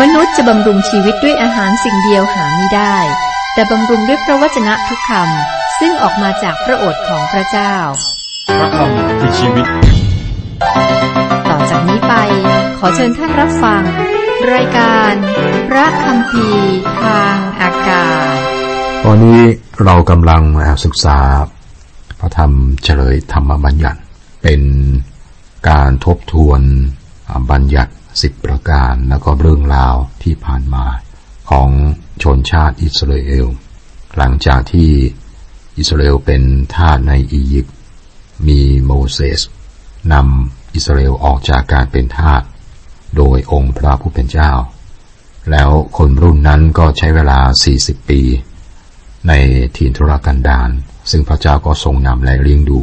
มนุษย์จะบำรุงชีวิตด้วยอาหารสิ่งเดียวหาไม่ได้ แต่บำรุงด้วยพระวจนะทุกคำซึ่งออกมาจากพระโอษฐ์ของพระเจ้า พระคำคือชีวิต ต่อจากนี้ไป ขอเชิญท่านรับฟัง รายการ พระคำพีทางอากาศ ตอนนี้เรากำลังศึกษา พระธรรมเฉลยธรรมบัญญัติ เป็นการทบทวนบัญญัติ สิบประการแล้วก็เรื่องราวที่ผ่านมาของชนชาติอิสราเอล หลังจากที่อิสราเอลเป็นทาสในอียิปต์มีโมเสสนำอิสราเอลออกจากการเป็นทาสโดยองค์พระผู้เป็นเจ้า แล้วคนรุ่นนั้นก็ใช้เวลา 40 ปี ในถิ่นทุรกันดารซึ่งพระเจ้าก็ทรงนำและเลี้ยงดู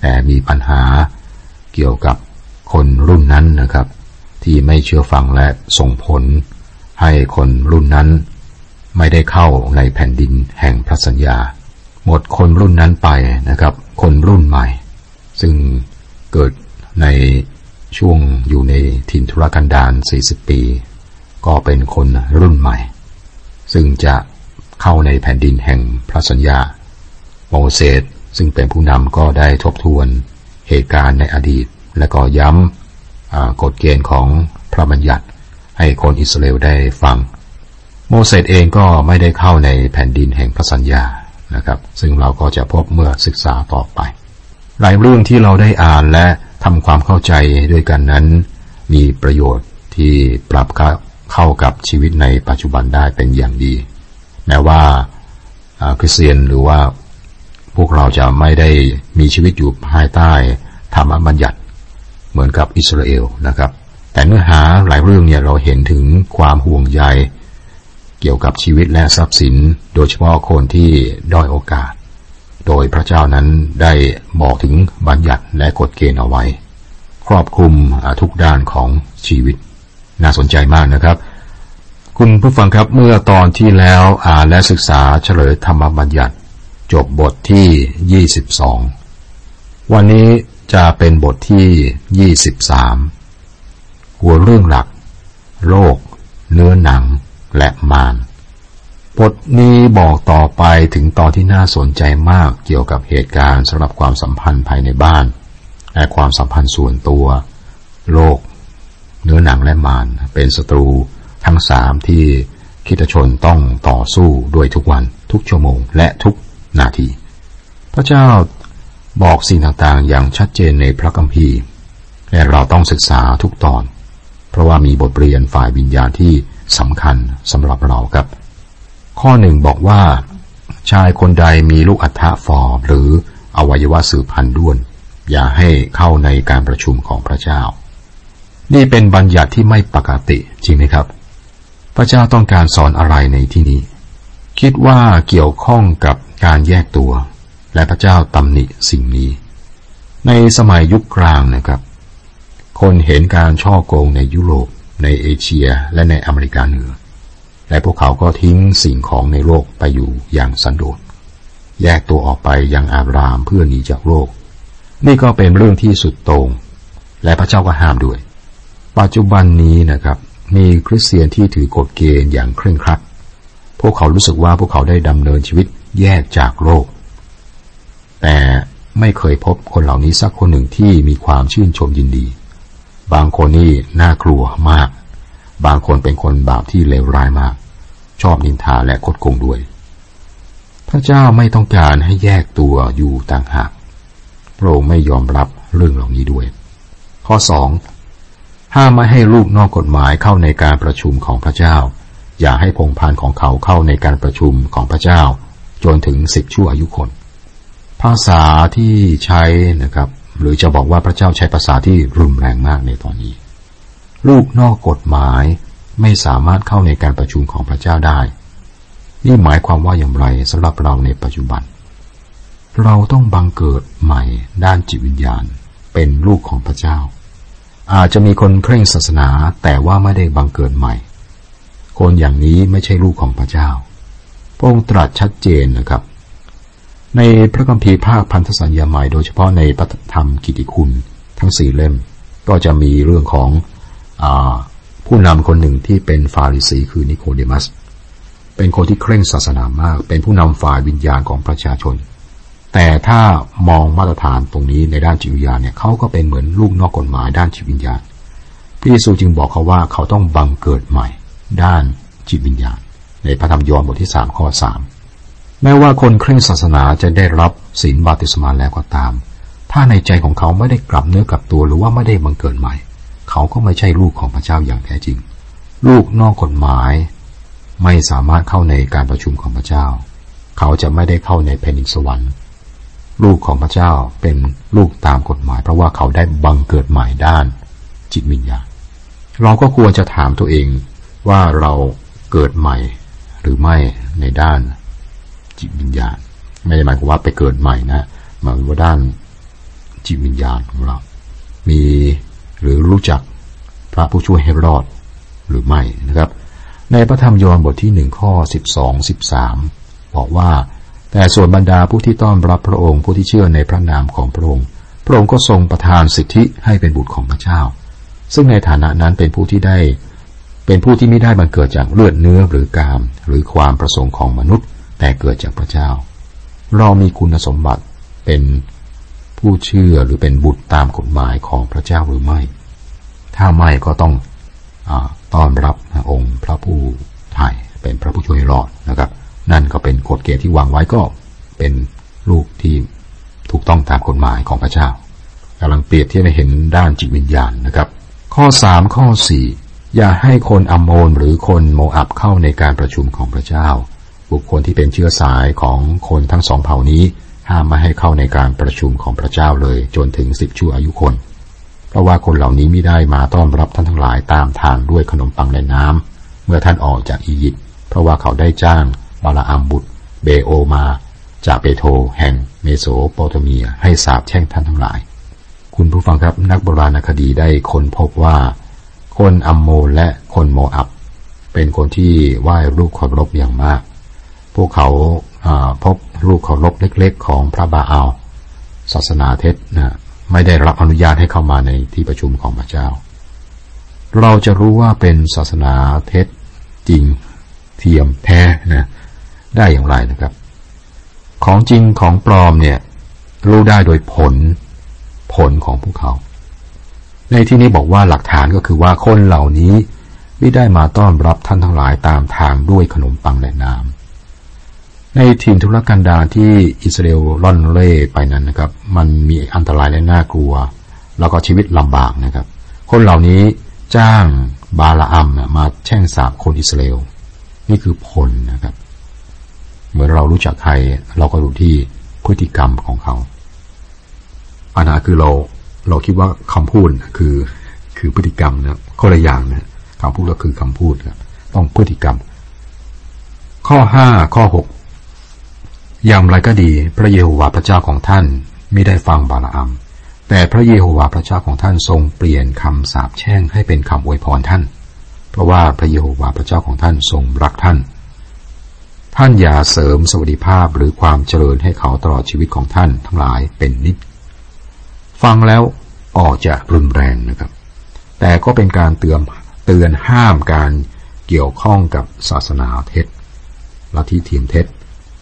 แต่มีปัญหาเกี่ยวกับคนรุ่นนั้นนะครับ ที่ไม่เชื่อฟังและส่งผล ให้คนรุ่นนั้น ไม่ได้เข้าในแผ่นดินแห่งพระสัญญา หมดคนรุ่นนั้นไปนะครับ คนรุ่นใหม่ ซึ่งเกิดในช่วงอยู่ในถิ่นทุรกันดาร 40 ปี ก็เป็นคนรุ่นใหม่ ซึ่งจะเข้าในแผ่นดินแห่งพระสัญญา โมเสสซึ่งเป็นผู้นำก็ได้ทบทวนเหตุการณ์ในอดีต และก็ย้ำ กฎเกณฑ์ของพระบัญญัติ ให้คนอิสราเอลได้ฟัง โมเสสเองก็ไม่ได้เข้าในแผ่นดินแห่งพระสัญญานะครับ ซึ่งเราก็จะพบเมื่อศึกษาต่อไป หลายเรื่องที่เราได้อ่านและทำความเข้าใจด้วยกันนั้น มีประโยชน์ที่ปรับเข้ากับชีวิตในปัจจุบันได้เป็นอย่างดี แม้ว่าคริสเตียนหรือว่าพวกเราจะไม่ได้มีชีวิตอยู่ภายใต้ธรรมบัญญัติ เหมือนกับอิสราเอลนะครับ แต่เนื้อหาหลายเรื่องเนี่ยเราเห็นถึงความห่วงใย เกี่ยวกับชีวิตและทรัพย์สิน โดยเฉพาะคนที่ด้อยโอกาส โดยพระเจ้านั้นได้บอกถึงบัญญัติและกฎเกณฑ์เอาไว้ ครอบคลุมทุกด้านของชีวิต น่าสนใจมากนะครับ คุณผู้ฟังครับเมื่อตอนที่แล้วอ่านและศึกษาเฉลยธรรมบัญญัติ จบบทที่ 22 วันนี้ จะเป็นบทที่ 23 หัวเรื่องหลักโรคเนื้อหนัง และมารบทนี้บอกต่อไปถึงตอนที่น่าสนใจมากเกี่ยวกับเหตุการณ์สำหรับความสัมพันธ์ภายในบ้าน และความสัมพันธ์ส่วนตัวโรคเนื้อหนังและมารเป็นศัตรูทั้งสามที่คิดชนต้องต่อสู้ด้วยทุกวันทุกชั่วโมงและทุกนาที พระเจ้า บอกสิ่งต่างๆ อย่างชัดเจนในพระคัมภีร์ และเราต้องศึกษาทุกตอน เพราะว่ามีบทเรียนฝ่ายวิญญาณที่สำคัญสำหรับเราครับ ข้อหนึ่งบอกว่า ชายคนใดมีลูกอัฐฟอหรืออวัยวะสืบพันธุ์ด้วน อย่าให้เข้าในการประชุมของพระเจ้า นี่เป็นบัญญัติที่ไม่ปกติจริงไหมครับ พระเจ้าต้องการสอนอะไรในที่นี้ คิดว่าเกี่ยวข้องกับการแยกตัว และพระเจ้าตำหนิสิ่งนี้ ในสมัยยุคกลางนะครับ คนเห็นการช่อโกงในยุโรป ในเอเชียและในอเมริกาเหนือ และพวกเขาก็ทิ้งสิ่งของในโลกไปอยู่อย่างสันโดษ แยกตัวออกไปยังอารามเพื่อหนีจากโลก นี่ก็เป็นเรื่องที่สุดโตง่งและพระเจ้าก็ห้ามด้วย ปัจจุบันนี้นะครับ มีคริสเตียนที่ถือกฎเกณฑ์อย่างเคร่งครัด พวกเขารู้สึกว่าพวกเขาได้ดำเนินชีวิตแยกจากโลก แต่ไม่เคยพบคนเหล่านี้สักคนหนึ่งที่มีความชื่นชมยินดี บางคนนี่น่ากลัวมาก บางคนเป็นคนบาปที่เลวร้ายมาก ชอบนินทาและคดโกงด้วย พระเจ้าไม่ต้องการให้แยกตัวอยู่ต่างหากพระองค์ไม่ยอมรับเรื่องเหล่านี้ด้วย ข้อสองห้ามไม่ให้ลูกนอกกฎหมายเข้าในการประชุมของพระเจ้า อย่าให้พงพานของเขาเข้าในการประชุมของพระเจ้า จนถึงสิบชั่วอายุคน ภาษาที่ใช้นะครับ หรือจะบอกว่าพระเจ้าใช้ภาษาที่รุนแรงมากในตอนนี้ ลูกนอกกฎหมายไม่สามารถเข้าในการประชุมของพระเจ้าได้ นี่หมายความว่าอย่างไรสำหรับเราในปัจจุบัน เราต้องบังเกิดใหม่ด้านจิตวิญญาณ เป็นลูกของพระเจ้า อาจจะมีคนเคร่งศาสนาแต่ว่าไม่ได้บังเกิดใหม่ คนอย่างนี้ไม่ใช่ลูกของพระเจ้าพระองค์ตรัสชัดเจนนะครับ ในพระคัมภีร์ภาคพันธสัญญาใหม่โดยเฉพาะในปฐธรรมกิติคุณทั้งสี่เล่ม ก็จะมีเรื่องของอผผู้นำคนหนึ่งที่เป็นฟาริสีคือนิโคเดมัส เป็นคนที่เคร่งศาสนามาก เป็นผู้นำฝ่ายวิญญาณของประชาชน แต่ถ้ามองมาตรฐานตรงนี้ในด้านจิตวิญญาณเนี่ยเขาก็เป็นเหมือนลูกนอกกฎหมายด้านจิตวิญญาณพระเยซูจึงบอกเขาว่าเขาต้องบังเกิดใหม่ ด้านจิตวิญญาณ ในพระธรรมยอห์นบทที่สามข้อสาม แม้ว่าคนเคร่งศาสนาจะได้รับศีลบาติสมาแล้วก็ตาม ถ้าในใจของเขาไม่ได้กลับเนื้อกลับตัวหรือว่าไม่ได้บังเกิดใหม่ เขาก็ไม่ใช่ลูกของพระเจ้าอย่างแท้จริง ลูกนอกกฎหมาย ไม่สามารถเข้าในการประชุมของพระเจ้า เขาจะไม่ได้เข้าในแผ่นดินสวรรค์ลูกของพระเจ้าเป็นลูกตามกฎหมาย เพราะว่าเขาได้บังเกิดใหม่ด้านจิตวิญญาณเราก็ควรจะถามตัวเองว่าเราเกิดใหม่หรือไม่ในด้าน จิตวิญญาณ ไม่ได้หมายความว่าไปเกิดใหม่นะหมายว่าด้านจิตวิญญาณของเรา มีหรือรู้จักพระผู้ช่วยให้รอดหรือไม่นะครับ ในพระธรรมยอห์นบทที่หนึ่งข้อสิบสองสิบสามบอกว่า แต่ส่วนบรรดาผู้ที่ต้อนรับพระองค์ผู้ที่เชื่อในพระนามของพระองค์ พระองค์ก็ทรงประทานสิทธิให้เป็นบุตรของพระเจ้า ซึ่งในฐานะนั้นเป็นผู้ที่ได้ เป็นผู้ที่ไม่ได้บังเกิดจากเลือดเนื้อหรือกาม หรือความประสงค์ของมนุษย์ แต่เกิดจากพระเจ้า เรามีคุณสมบัติเป็นผู้เชื่อหรือเป็นบุตรตามกฎหมายของพระเจ้าหรือไม่ ถ้าไม่ก็ต้องอต้อนรับองค์พระผู้ไถ่เป็นพระผู้ช่วยรอดนะครับ นั่นก็เป็นกฎเกณฑ์ที่วางไว้ก็เป็นลูกที่ถูกต้องตามกฎหมายของพระเจ้ากำลังเปรียบเทียบให้เห็นด้านจิตวิญญาณนะครับ ข้อสามข้อสี่อย่าให้คนอัมโมนหรือคนโมอับเข้าในการประชุมของพระเจ้า บุคคลที่เป็นเชื้อสายของคนทั้งสองเผ่านี้ ห้ามไม่ให้เข้าในการประชุมของพระเจ้าเลยจนถึงสิบชั่วอายุคน เพราะว่าคนเหล่านี้ไม่ได้มาต้อนรับท่านทั้งหลายตามทางด้วยขนมปังในน้ำเมื่อท่านออกจากอียิปต์เพราะว่าเขาได้จ้างบาลาอัมบุตร เบโอมา จากเปโทแห่งเมโสโปเตเมียให้สาบแช่งท่านทั้งหลาย คุณผู้ฟังครับนักโบราณคดีได้ค้นพบว่า คนอัมโมและคนโมอับเป็นคนที่ไหว้รูปเคารพอย่างมาก วกเขาพบรูปเคารพเล็ก ๆ ของพระบาอาลศาสนาเท็จนะไม่ได้รับอนุญาตให้เข้ามาในที่ประชุมของพระเจ้า เราจะรู้ว่าเป็นศาสนาเท็จจริงเทียมแท้นะได้อย่างไรนะครับ ของจริงของปลอมเนี่ยรู้ได้โดยผลผลของพวกเขา ในที่นี้บอกว่าหลักฐานก็คือว่าคนเหล่านี้ไม่ได้มาต้อนรับท่านทั้งหลายตามทางด้วยขนมปังและน้ำ ในถิ่นทุรกันดารที่อิสราเอลล่อนเล่ไปนั้นนะครับ มันมีอันตรายและน่ากลัว แล้วก็ชีวิตลำบากนะครับ คนเหล่านี้จ้างบาลาอัมมาแช่งสาบคนอิสราเอลนี่คือผลนะครับ เหมือนเรารู้จักใคร เราก็รู้ที่พฤติกรรมของเขาอันนั้นคือเราเราคิดว่าคำพูดคือคือพฤติกรรมนะข้อละอย่างนะคำพูดก็คือคำพูดครับต้องพฤติกรรม ข้อห้าข้อหก อย่างไรก็ดี พระเยโฮวาห์พระเจ้าของท่านไม่ได้ฟังบาลาอัมแต่พระเยโฮวาห์พระเจ้าของท่านทรงเปลี่ยนคำสาปแช่งให้เป็นคำอวยพรท่าน เพราะว่าพระเยโฮวาห์พระเจ้าของท่านทรงรักท่าน ท่านอย่าเสริมสวัสดิภาพหรือความเจริญให้เขาตลอดชีวิตของท่านทั้งหลายเป็นนิด ฟังแล้วออกจะรุนแรงนะครับ แต่ก็เป็นการเตือนเตือนห้ามการเกี่ยวข้องกับศาสนาเท็จลัทธิเทียมเท็จ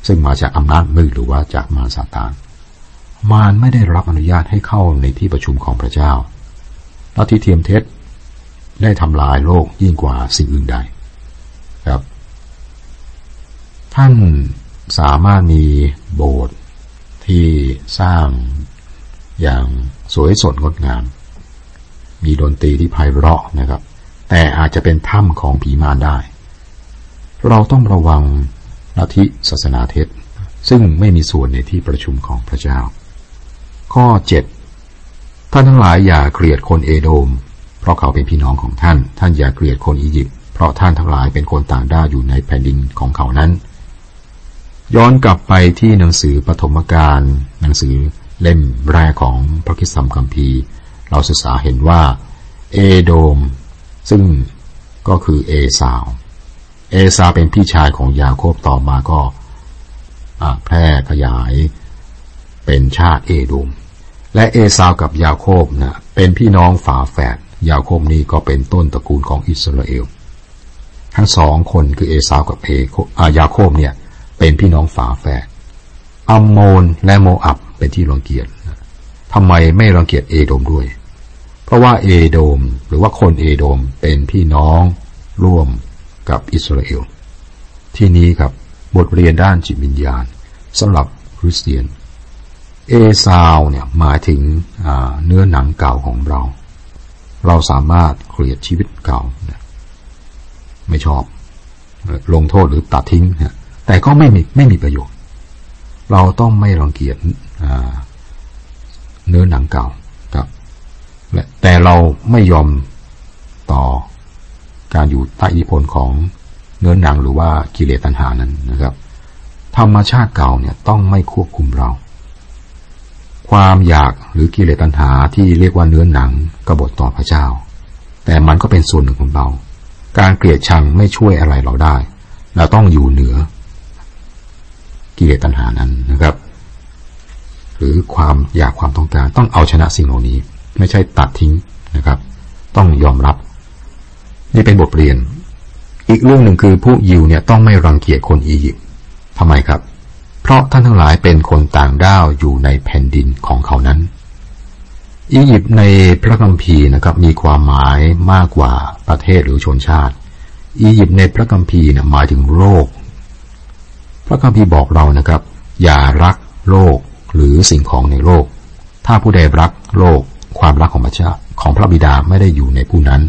ซึ่งมาจากอำนาจมืดหรือว่าจากมารซาตาน มารไม่ได้รับอนุญาตให้เข้าในที่ประชุมของพระเจ้าลัทธิเทียมเท็จได้ทำลายโลกยิ่งกว่าสิ่งอื่นใดครับ ท่านสามารถมีโบสถ์ที่สร้างอย่างสวยสดงดงาม มีดนตรีที่ไพเราะนะครับ แต่อาจจะเป็นถ้ำของผีมารได้ เราต้องระวัง ลัทธิศาสนาเท็จ ซึ่งไม่มีส่วนในที่ประชุมของพระเจ้า ข้อ 7 ท่านทั้งหลายอย่าเกลียดคนเอโดม เพราะเขาเป็นพี่น้องของท่าน ท่านอย่าเกลียดคนอียิปต์เพราะท่านทั้งหลายเป็นคนต่างด้าวอยู่ในแผ่นดินของเขานั้น ย้อนกลับไปที่หนังสือปฐมกาลหนังสือเล่มแรกของพระคิสัมคัมภีร์เราศึกษาเห็นว่า เอโดม ซึ่งก็คือเอสาว เอซาเป็นพี่ชายของยาโคบต่อมาก็แพร่ขยายเป็นชาติเอโดมและเอซาวกับยาโคบนะเป็นพี่น้องฝาแฝดยาโคบนี้ก็เป็นต้นตระกูลของอิสราเอล ทั้งสองคนคือเอสาวกับเออายาโคบเนี่ยเป็นพี่น้องฝาแฝดอัมโมนและโมอับเป็นที่รังเกียจทำไมไม่รังเกียจเอโดมด้วย เพราะว่าเอโดมหรือว่าคนเอโดมเป็นพี่น้องร่วม กับอิสราเอล ที่นี้ครับบทเรียนด้านจิตวิญญาณสำหรับคริสเตียน เอซาวเนี่ยหมายถึงเนื้อหนังเก่าของเรา เราสามารถเกลียดชีวิตเก่า ไม่ชอบ ลงโทษหรือตัดทิ้ง แต่ก็ไม่มีไม่มีประโยชน์ เราต้องไม่รังเกียจเนื้อหนังเก่าครับ แต่เราไม่ยอมต่อ การอยู่ใต้อิทธิพลของเนื้อหนังหรือว่ากิเลสตัณหานั้นนะครับ ธรรมชาติเก่าเนี่ยต้องไม่ควบคุมเรา ความอยากหรือกิเลสตัณหาที่เรียกว่าเนื้อหนังกบฏต่อพระเจ้า แต่มันก็เป็นส่วนหนึ่งของเรา การเกลียดชังไม่ช่วยอะไรเราได้ เราต้องอยู่เหนือ กิเลสตัณหานั้นนะครับ หรือความอยากความต้องการต้องเอาชนะสิ่งเหล่านี้ ไม่ใช่ตัดทิ้งนะครับ ต้องยอมรับ นี่เป็นบทเรียน อีกเรื่องหนึ่งคือพวกยิวเนี่ยต้องไม่รังเกียจคนอียิปต์ทำไมครับ เพราะท่านทั้งหลายเป็นคนต่างด้าวอยู่ในแผ่นดินของเขานั้น อียิปต์ในพระคัมภีร์นะครับ มีความหมายมากกว่าประเทศหรือชนชาติ อียิปต์ในพระคัมภีร์เนี่ยหมายถึงโลกพระคัมภีร์บอกเรานะครับ อย่ารักโลกหรือสิ่งของในโลก ถ้าผู้ใดรักโลกความรักของพระเจ้าของพระบิดาไม่ได้อยู่ในผู้นั้น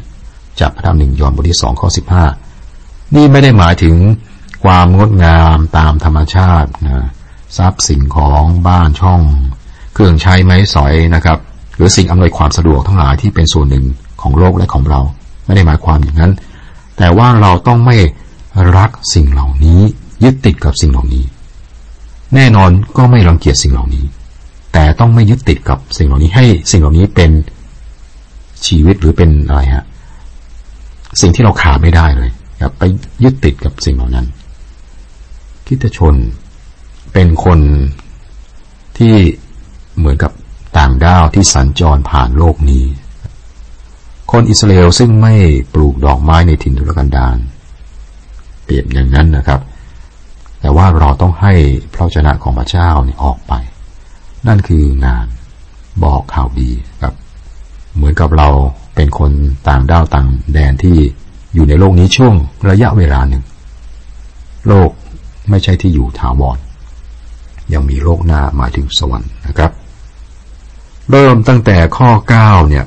จากพระธรรมหนึ่งยอห์นบทที่สองข้อสิบห้านี่ไม่ได้หมายถึงความงดงามตามธรรมชาตินะทรัพย์สิ่งของบ้านช่อง เครื่องใช้ไม้สอยนะครับ หรือสิ่งอำนวยความสะดวกทั้งหลายที่เป็นส่วนหนึ่งของโลกและของเรา ไม่ได้หมายความอย่างนั้น แต่ว่าเราต้องไม่รักสิ่งเหล่านี้ยึดติดกับสิ่งเหล่านี้ แน่นอนก็ไม่รังเกียจสิ่งเหล่านี้ แต่ต้องไม่ยึดติดกับสิ่งเหล่านี้ให้สิ่งเหล่านี้เป็นชีวิตหรือเป็นอะไรฮะ สิ่งที่เราขาดไม่ได้เลยอย่าไปยึดติดกับสิ่งเหล่านั้นคิดชนเป็นคนที่เหมือนกับต่างด้าวที่สัญจรผ่านโลกนี้ คนอิสราเอลซึ่งไม่ปลูกดอกไม้ในถิ่นทุรกันดารเปรียบอย่างนั้นนะครับ แต่ว่าเราต้องให้พระเจ้าของพระเจ้านี่ออกไป นั่นคืองานบอกข่าวดีครับ เหมือนกับเรา เป็นคนต่างด้าวต่างแดนที่อยู่ในโลกนี้ช่วงระยะเวลาหนึ่ง โลกไม่ใช่ที่อยู่ถาวร ยังมีโลกหน้าหมายถึงสวรรค์นะครับ เริ่มตั้งแต่ข้อ 9 เนี่ย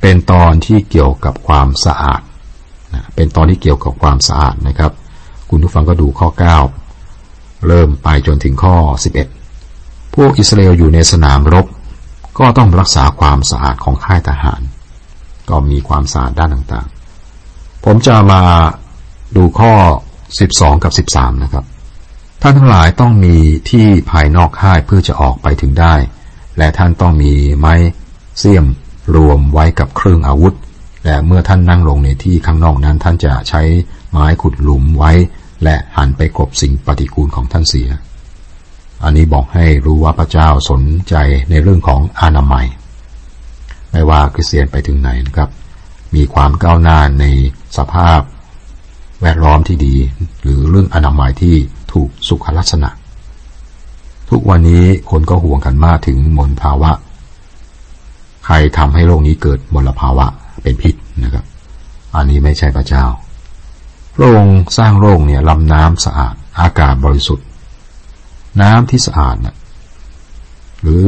เป็นตอนที่เกี่ยวกับความสะอาดนะเป็นตอนที่เกี่ยวกับความสะอาดนะครับ คุณผู้ฟังก็ดูข้อ 9 เริ่มไปจนถึงข้อ 11 พวกอิสราเอลอยู่ในสนามรบ ก็ต้องรักษาความสะอาดของค่ายทหาร ก็มีความสะอาดด้านต่างๆ ผมจะมาดูข้อ 12 กับ 13 นะครับ ท่านทั้งหลายต้องมีที่ภายนอกค่ายเพื่อจะออกไปถึงได้ และท่านต้องมีไม้เสียมรวมไว้กับเครื่องอาวุธ และเมื่อท่านนั่งลงในที่ข้างนอกนั้น ท่านจะใช้ไม้ขุดหลุมไว้ และหันไปกบสิ่งปฏิกูลของท่านเสีย อันนี้บอกให้รู้ว่าพระเจ้าสนใจในเรื่องของอนามัย ไม่ว่าคริสเตียนไปถึงไหนนะครับ มีความก้าวหน้าในสภาพแวดล้อมที่ดี หรือเรื่องอนามัยที่ถูกสุขลักษณะ ทุกวันนี้คนก็ห่วงกันมากถึงมลภาวะ ใครทำให้โลกนี้เกิดมลภาวะเป็นพิษนะครับ อันนี้ไม่ใช่พระเจ้าพระองค์สร้างโลกเนี่ยลำน้ำสะอาดอากาศบริสุทธิ์ น้ำที่สะอาดนะหรือ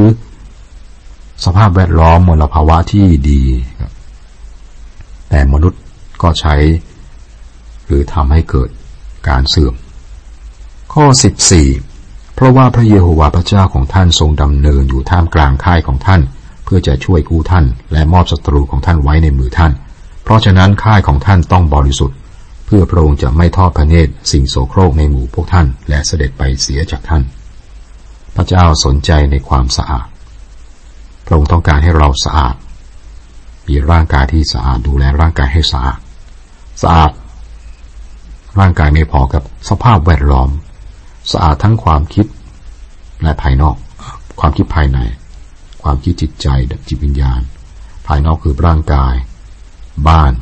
สภาพแวดล้อมมลภาวะที่ดี แต่มนุษย์ก็ใช้ หรือทำให้เกิดการเสื่อม ข้อ 14 เพราะว่าพระเยโฮวาห์พระเจ้าของท่านทรงดำเนินอยู่ท่ามกลางค่ายของท่าน เพื่อจะช่วยกู้ท่าน และมอบศัตรูของท่านไว้ในมือท่าน เพราะฉะนั้นค่ายของท่านต้องบริสุทธิ์ เพื่อพระองค์จะไม่ทอดพระเนตรสิ่งโสโครกในหมู่พวกท่าน และเสด็จไปเสียจากท่าน พระเจ้าสนใจในความสะอาด พระองค์ต้องการให้เราสะอาด มีร่างกายที่สะอาดดูแลร่างกายให้สะอาด สะอาด ร่างกายไม่พอกับสภาพแวดล้อม สะอาดทั้งความคิดและภายนอก ความคิดภายใน ความคิดจิตใจจิตวิญญาณ ภายนอกคือร่างกาย บ้าน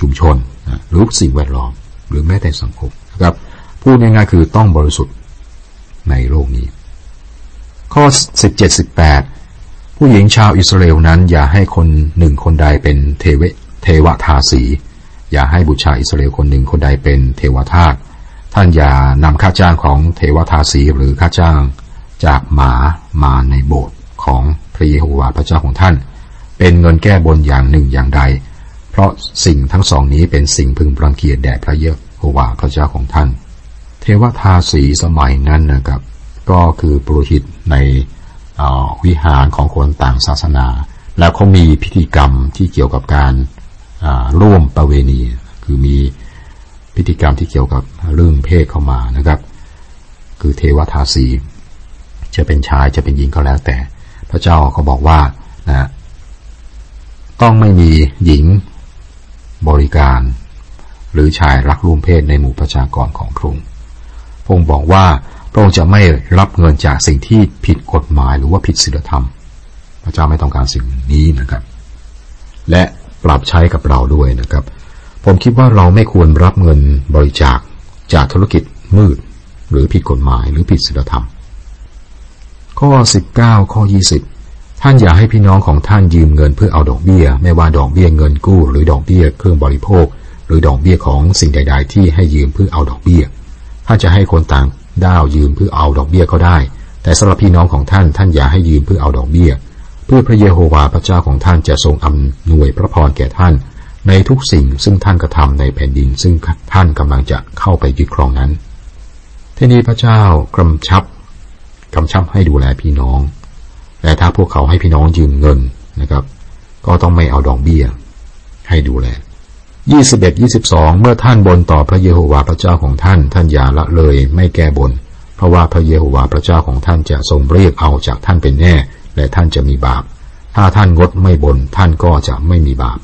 ชุมชนนะหรือสิ่งแวดล้อม หรือแม้แต่สังคมนะครับพูดง่ายๆคือต้องบริสุทธิ์ในโลกนี้ ข้อ 17 18 ผู้หญิงชาวอิสราเอลนั้น อย่าให้คนหนึ่งคนใดเป็นเทวเทวทาสี อย่าให้บุตรชายอิสราเอลคนหนึ่งคนใดเป็นเทวทาสท่านอย่านำค่าจ้างของเทวทาสีหรือค่าจ้างจากหมามาในโบสถ์ของพระเยโฮวาห์พระเจ้าของท่าน เป็นเงินแก้บนอย่างหนึ่งอย่างใด เพราะสิ่งทั้งสองนี้เป็นสิ่งพึงรังเกียจแด่พระเยโฮวาห์พระเจ้าของท่าน เทวทาสีสมัยนั้นนะครับ ก็คือปรหิตใน วิหารของคนต่างศาสนา แล้วเขามีพิธีกรรมที่เกี่ยวกับการร่วมประเวณี คือมีพิธีกรรมที่เกี่ยวกับเรื่องเพศเข้ามานะครับ คือเทวทาสีจะเป็นชายจะเป็นหญิงก็แล้วแต่ พระเจ้าเขาบอกว่านะต้องไม่มีหญิงบริการ หรือชายรักร่วมเพศในหมู่ประชากรของพระองค์พระองค์บอกว่า ระองค์จะไม่รับเงินจากสิ่งที่ผิดกฎหมายหรือว่าผิดศีลธรรม พระเจ้าไม่ต้องการสิ่งนี้นะครับ และปรับใช้กับเราด้วยนะครับ ผมคิดว่าเราไม่ควรรับเงินบริจาคจากธุรกิจมืด หรือผิดกฎหมายหรือผิดศีลธรรม ข้อ 19 ข้อ 20 ท่านอย่าให้พี่น้องของท่านยืมเงินเพื่อเอาดอกเบี้ย ไม่ว่าดอกเบี้ยเงินกู้ หรือดอกเบี้ยเครื่องบริโภค หรือดอกเบี้ยของสิ่งใด ๆ ที่ให้ยืมเพื่อเอาดอกเบี้ย ถ้าจะให้คนต่าง ด้าวยืมเพื่อเอาดอกเบี้ยก็ได้ แต่สำหรับพี่น้องของท่านท่านอย่าให้ยืมเพื่อเอาดอกเบี้ย เพื่อพระเยโฮวาห์พระเจ้าของท่านจะทรงอำนวยพระพรแก่ท่าน ในทุกสิ่งซึ่งท่านกระทำในแผ่นดิน ซึ่งท่านกำลังจะเข้าไปยึดครองนั้น ที่นี้พระเจ้ากำชับกำชับให้ดูแลพี่น้องและถ้าพวกเขาให้พี่น้องยืมเงินนะครับ ก็ต้องไม่เอาดอกเบี้ย ให้ดูแล 21 22เอ็ดยี่สิบสองเมื่อท่านบนต่อพระเยโฮวาห์พระเจ้าของท่าน ท่านอย่าละเลยไม่แก้บน เพราะว่าพระเยโฮวาห์พระเจ้าของท่านจะทรงเรียกเอาจากท่านเป็นแน่ และท่านจะมีบาป ถ้าท่านงดไม่บนท่านก็จะไม่มีบาป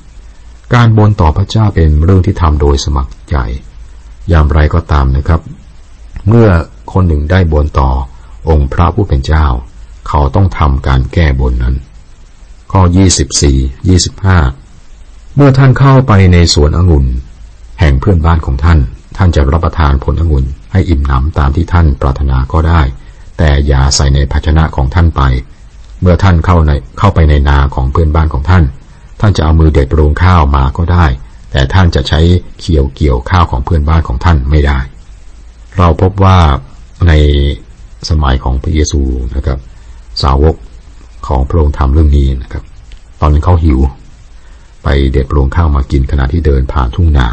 การบนต่อพระเจ้าเป็นเรื่องที่ทำโดยสมัครใจ อย่างไรก็ตามนะครับ เมื่อคนหนึ่งได้บนต่อองค์พระผู้เป็นเจ้า เขาต้องทำการแก้บนนั้น ข้อ24 25 เมื่อท่านเข้าไปในสวนองุ่น แห่งเพื่อนบ้านของท่าน ท่านจะรับประทานผลองุ่นให้อิ่มหนำตามที่ท่านปรารถนาก็ได้ แต่อย่าใส่ในภาชนะของท่านไป เมื่อท่านเข้าในเข้าไปในนาของเพื่อนบ้านของท่าน ท่านจะเอามือเด็ดปรุงข้าวมาก็ได้ แต่ท่านจะใช้เขียวเกี่ยวข้าวของเพื่อนบ้านของท่านไม่ได้ เราพบว่าในสมัยของพระเยซูนะครับ สาวกของพระองค์ทำเรื่องนี้นะครับ ตอนนั้นเขาหิว ไปเด็ดปรุงข้าวมากินขณะที่เดินผ่านทุ่งนา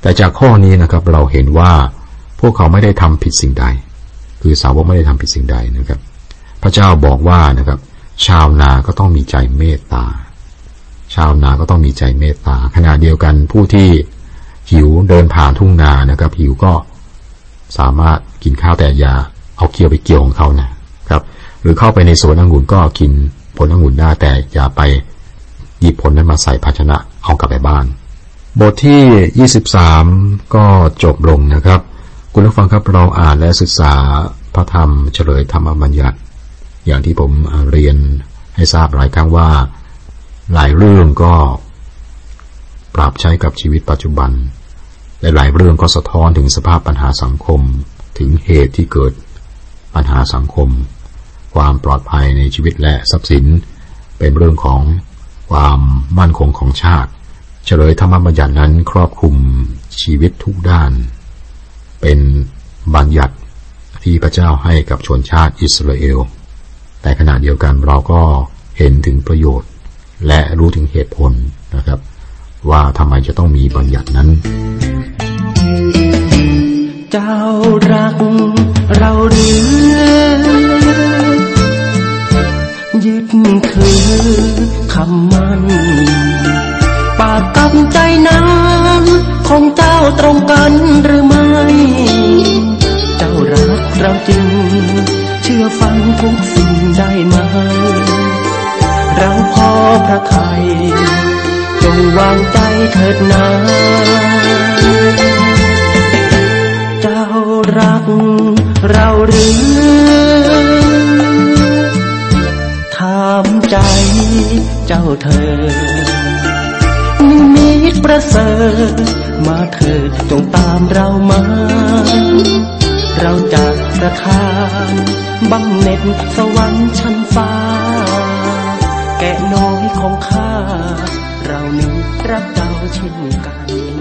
แต่จากข้อนี้นะครับเราเห็นว่าพวกเขาไม่ได้ทำผิดสิ่งใด คือสาวกไม่ได้ทำผิดสิ่งใดนะครับ พระเจ้าบอกว่านะครับ ชาวนาก็ต้องมีใจเมตตา ชาวนาก็ต้องมีใจเมตตาขณะเดียวกันผู้ที่หิวเดินผ่านทุ่งนานะครับ หิวก็สามารถกินข้าวแต่ยาเอาเกี่ยวไปเกี่ยวของเขานะครับ หรือเข้าไปในสวนองุ่นก็กินผลองุ่นได้แต่อย่าไป หยิบผลนั้นมาใส่ภาชนะเอากลับไปบ้าน บทที่ 23 ก็จบลงนะครับ คุณผู้ฟังครับเราอ่านและศึกษาพระธรรมเฉลยธรรมบัญญัติ อย่างที่ผมเรียนให้ทราบหลายครั้งว่า หลายเรื่องก็ปรับใช้กับชีวิตปัจจุบันและหลายเรื่องก็สะท้อนถึงสภาพปัญหาสังคม ถึงเหตุที่เกิดปัญหาสังคม ความปลอดภัยในชีวิตและทรัพย์สิน เป็นเรื่องของ ความมั่นคงของชาติ เฉลยธรรมบัญญัตินั้นครอบคลุมชีวิตทุกด้าน เป็นบัญญัติที่พระเจ้าให้กับชนชาติอิสราเอล แต่ขณะเดียวกันเราก็เห็นถึงประโยชน์ และรู้ถึงเหตุผลนะครับ ว่าทำไมจะต้องมีบัญญัตินั้น เจ้ารักเราหรือยึดคือ คำมัน ปากกับใจนั้น ของเจ้าตรงกันหรือไม่ เจ้ารักเราจริง เชื่อฟังทุกสิ่งได้ไหม เราพอพระไทยจงวางใจเถิดนาเจ้ารักเราหรือ จ้าเธอมีตประเสริฐมาเถิดจงตามเรามา เราจะประทานบังเน็ตสวรรค์ชั้นฟ้า แกะน้อยของข้า เรานี้รักเจ้าเช่นกัน